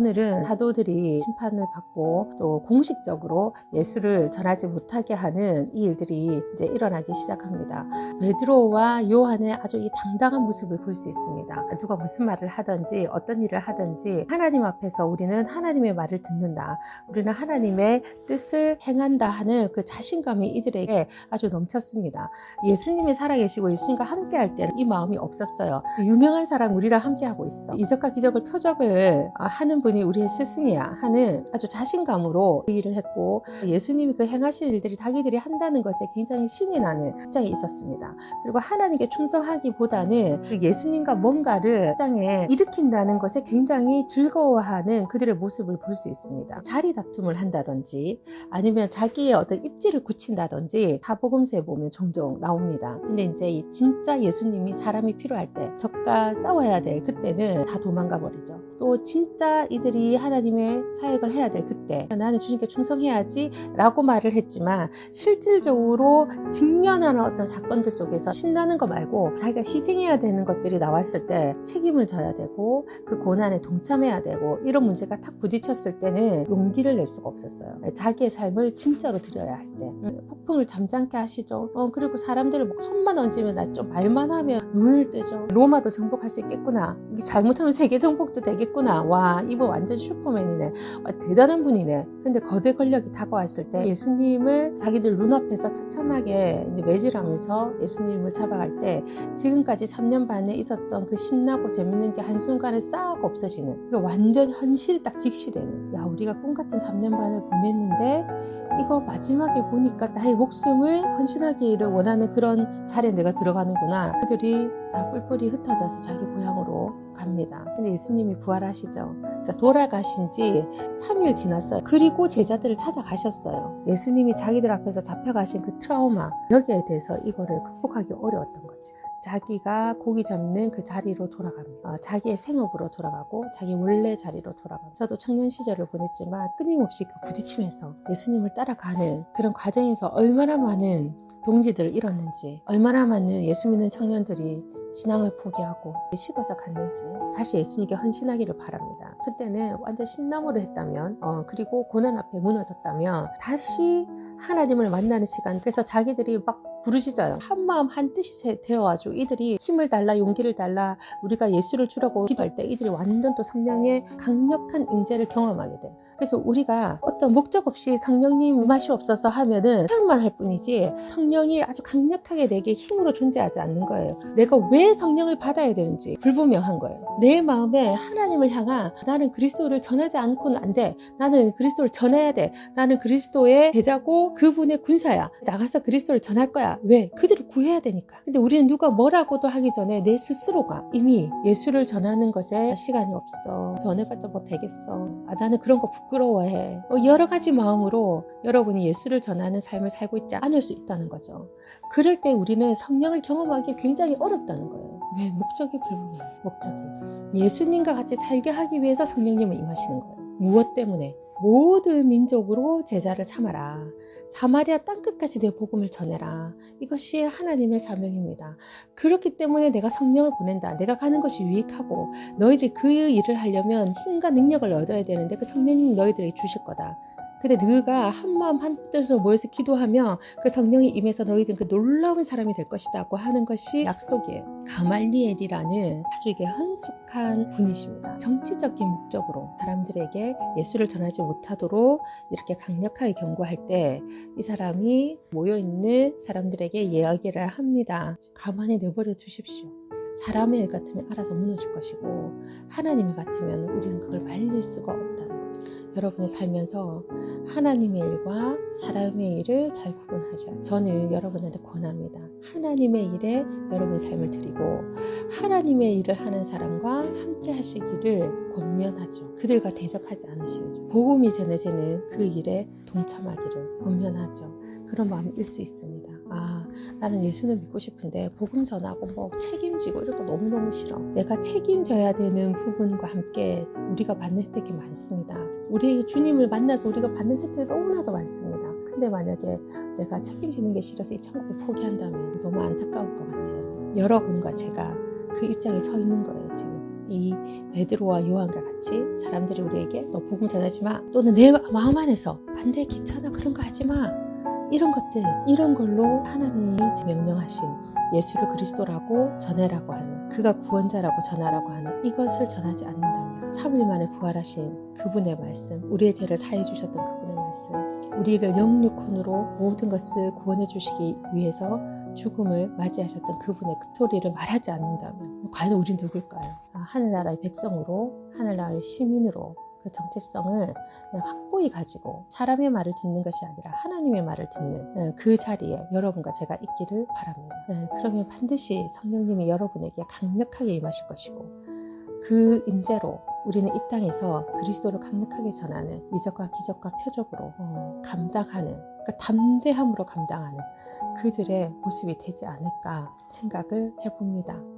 오늘은 사도들이 심판을 받고 또 공식적으로 예수를 전하지 못하게 하는 이 일들이 이제 일어나기 시작합니다. 베드로와 요한의 아주 이 당당한 모습을 볼 수 있습니다. 누가 무슨 말을 하든지 어떤 일을 하든지 하나님 앞에서 우리는 하나님의 말을 듣는다. 우리는 하나님의 뜻을 행한다 하는 그 자신감이 이들에게 아주 넘쳤습니다. 예수님이 살아계시고 예수님과 함께 할 때는 이 마음이 없었어요. 유명한 사람 우리랑 함께 하고 있어. 이적과 기적을 표적을 하는 분이 우리의 스승이야 하는 아주 자신감으로 그 일을 했고 예수님이 그 행하실 일들이 자기들이 한다는 것에 굉장히 신이 나는 입장에 있었습니다. 그리고 하나님께 충성하기보다는 그 예수님과 뭔가를 땅에 일으킨다는 것에 굉장히 즐거워하는 그들의 모습을 볼 수 있습니다. 자리 다툼을 한다든지 아니면 자기의 어떤 입지를 굳힌다든지 사복음서에 보면 종종 나옵니다. 근데 이제 이 진짜 예수님이 사람이 필요할 때 적과 싸워야 돼 그때는 다 도망가 버리죠. 또 진짜 이들이 하나님의 사역을 해야 될 그때 나는 주님께 충성해야지 라고 말을 했지만 실질적으로 직면하는 어떤 사건들 속에서 신나는 거 말고 자기가 희생해야 되는 것들이 나왔을 때 책임을 져야 되고 그 고난에 동참해야 되고 이런 문제가 탁 부딪혔을 때는 용기를 낼 수가 없었어요. 자기의 삶을 진짜로 드려야 할 때. 폭풍을 잠잠케 하시죠. 어, 그리고 사람들을 막 손만 얹으면 나 좀 말만 하면 눈을 뜨죠. 로마도 정복할 수 있겠구나. 잘못하면 세계 정복도 되겠 있구나. 와, 이분 완전 슈퍼맨이네. 와, 대단한 분이네. 근데 거대 권력이 다가왔을 때 예수님을 자기들 눈앞에서 처참하게 매질하면서 예수님을 잡아갈 때 지금까지 3년 반에 있었던 그 신나고 재밌는 게 한순간에 싹 없어지는 그리고 완전 현실 딱 직시되는 야 우리가 꿈같은 3년 반을 보냈는데 이거 마지막에 보니까 나의 목숨을 헌신하기를 원하는 그런 자리에 내가 들어가는구나 그들이 다 뿔뿔이 흩어져서 자기 고향으로 갑니다. 근데 예수님이 부활하시죠. 그러니까 돌아가신 지 3일 지났어요. 그리고 제자들을 찾아가셨어요. 예수님이 자기들 앞에서 잡혀가신 그 트라우마, 여기에 대해서 이거를 극복하기 어려웠던 거지. 자기가 고기 잡는 그 자리로 돌아갑니다. 어, 자기의 생업으로 돌아가고 자기 원래 자리로 돌아가고 저도 청년 시절을 보냈지만 끊임없이 그 부딪히면서 예수님을 따라가는 그런 과정에서 얼마나 많은 동지들을 잃었는지 얼마나 많은 예수 믿는 청년들이 신앙을 포기하고 식어져 갔는지 다시 예수님께 헌신하기를 바랍니다. 그때는 완전 신남으로 했다면 어, 그리고 고난 앞에 무너졌다면 다시 하나님을 만나는 시간. 그래서 자기들이 막 부르시져요. 한 마음 한 뜻이 되어가지고 이들이 힘을 달라 용기를 달라 우리가 예수를 주라고 기도할 때 이들이 완전 또 성령의 강력한 임재를 경험하게 돼요 그래서 우리가 어떤 목적 없이 성령님 맛이 없어서 하면은 생각만 할 뿐이지 성령이 아주 강력하게 내게 힘으로 존재하지 않는 거예요. 내가 왜 성령을 받아야 되는지 불분명한 거예요. 내 마음에 하나님을 향한 나는 그리스도를 전하지 않고는 안 돼. 나는 그리스도를 전해야 돼. 나는 그리스도의 제자고 그분의 군사야. 나가서 그리스도를 전할 거야. 왜? 그들을 구해야 되니까. 근데 우리는 누가 뭐라고도 하기 전에 내 스스로가 이미 예수를 전하는 것에 시간이 없어. 전해봤자 뭐 되겠어. 아, 나는 그런 거 부끄러워 해. 어, 여러 가지 마음으로 여러분이 예수를 전하는 삶을 살고 있지 않을 수 있다는 거죠. 그럴 때 우리는 성령을 경험하기 굉장히 어렵다는 거예요. 왜? 목적이 불분명해. 목적이. 예수님과 같이 살게 하기 위해서 성령님을 임하시는 거예요. 무엇 때문에? 모든 민족으로 제자를 삼아라. 사마리아 땅끝까지 내 복음을 전해라. 이것이 하나님의 사명입니다. 그렇기 때문에 내가 성령을 보낸다. 내가 가는 것이 유익하고 너희들이 그 일을 하려면 힘과 능력을 얻어야 되는데 그 성령님 너희들에게 주실 거다. 근데 너가 한마음 한뜻으로 모여서 기도하며 그 성령이 임해서 너희들은 그 놀라운 사람이 될 것이다고 하는 것이 약속이에요. 가말리엘이라는 아주 이게 헌숙한 분이십니다. 정치적인 목적으로 사람들에게 예수를 전하지 못하도록 이렇게 강력하게 경고할 때 이 사람이 모여 있는 사람들에게 이야기를 합니다. 가만히 내버려 두십시오. 사람의 일 같으면 알아서 무너질 것이고 하나님의 같으면 우리는 그걸 말릴 수가 없다는 여러분이 살면서 하나님의 일과 사람의 일을 잘 구분하셔야 저는 여러분한테 권합니다. 하나님의 일에 여러분의 삶을 드리고 하나님의 일을 하는 사람과 함께 하시기를 권면하죠. 그들과 대적하지 않으시기를. 복음이 전해지는 그 일에 동참하기를 권면하죠. 그런 마음일 수 있습니다. 아, 나는 예수는 믿고 싶은데 복음 전하고 뭐 책임지고 이런 거 너무너무 싫어. 내가 책임져야 되는 부분과 함께 우리가 받는 혜택이 많습니다. 우리 주님을 만나서 우리가 받는 혜택이 너무나도 많습니다. 근데 만약에 내가 책임지는 게 싫어서 이 천국을 포기한다면 너무 안타까울 것 같아요. 여러분과 제가 그 입장에 서 있는 거예요, 지금. 이 베드로와 요한과 같이 사람들이 우리에게 너 복음 전하지 마 또는 내 마음 안에서 안 돼 귀찮아 그런 거 하지 마 이런 것들 이런 걸로 하나님이 명령하신 예수를 그리스도라고 전해라고 하는 그가 구원자라고 전하라고 하는 이것을 전하지 않는다면 3일 만에 부활하신 그분의 말씀 우리의 죄를 사해 주셨던 그분의 말씀 우리를 영육혼으로 모든 것을 구원해 주시기 위해서 죽음을 맞이하셨던 그분의 스토리를 말하지 않는다면 과연 우리 누굴까요? 아, 하늘나라의 백성으로 하늘나라의 시민으로 그 정체성을 확고히 가지고 사람의 말을 듣는 것이 아니라 하나님의 말을 듣는 그 자리에 여러분과 제가 있기를 바랍니다. 네, 그러면 반드시 성령님이 여러분에게 강력하게 임하실 것이고 그 임재로 우리는 이 땅에서 그리스도를 강력하게 전하는 이적과 기적과 표적으로 어, 감당하는 그러니까 담대함으로 감당하는 그들의 모습이 되지 않을까 생각을 해봅니다.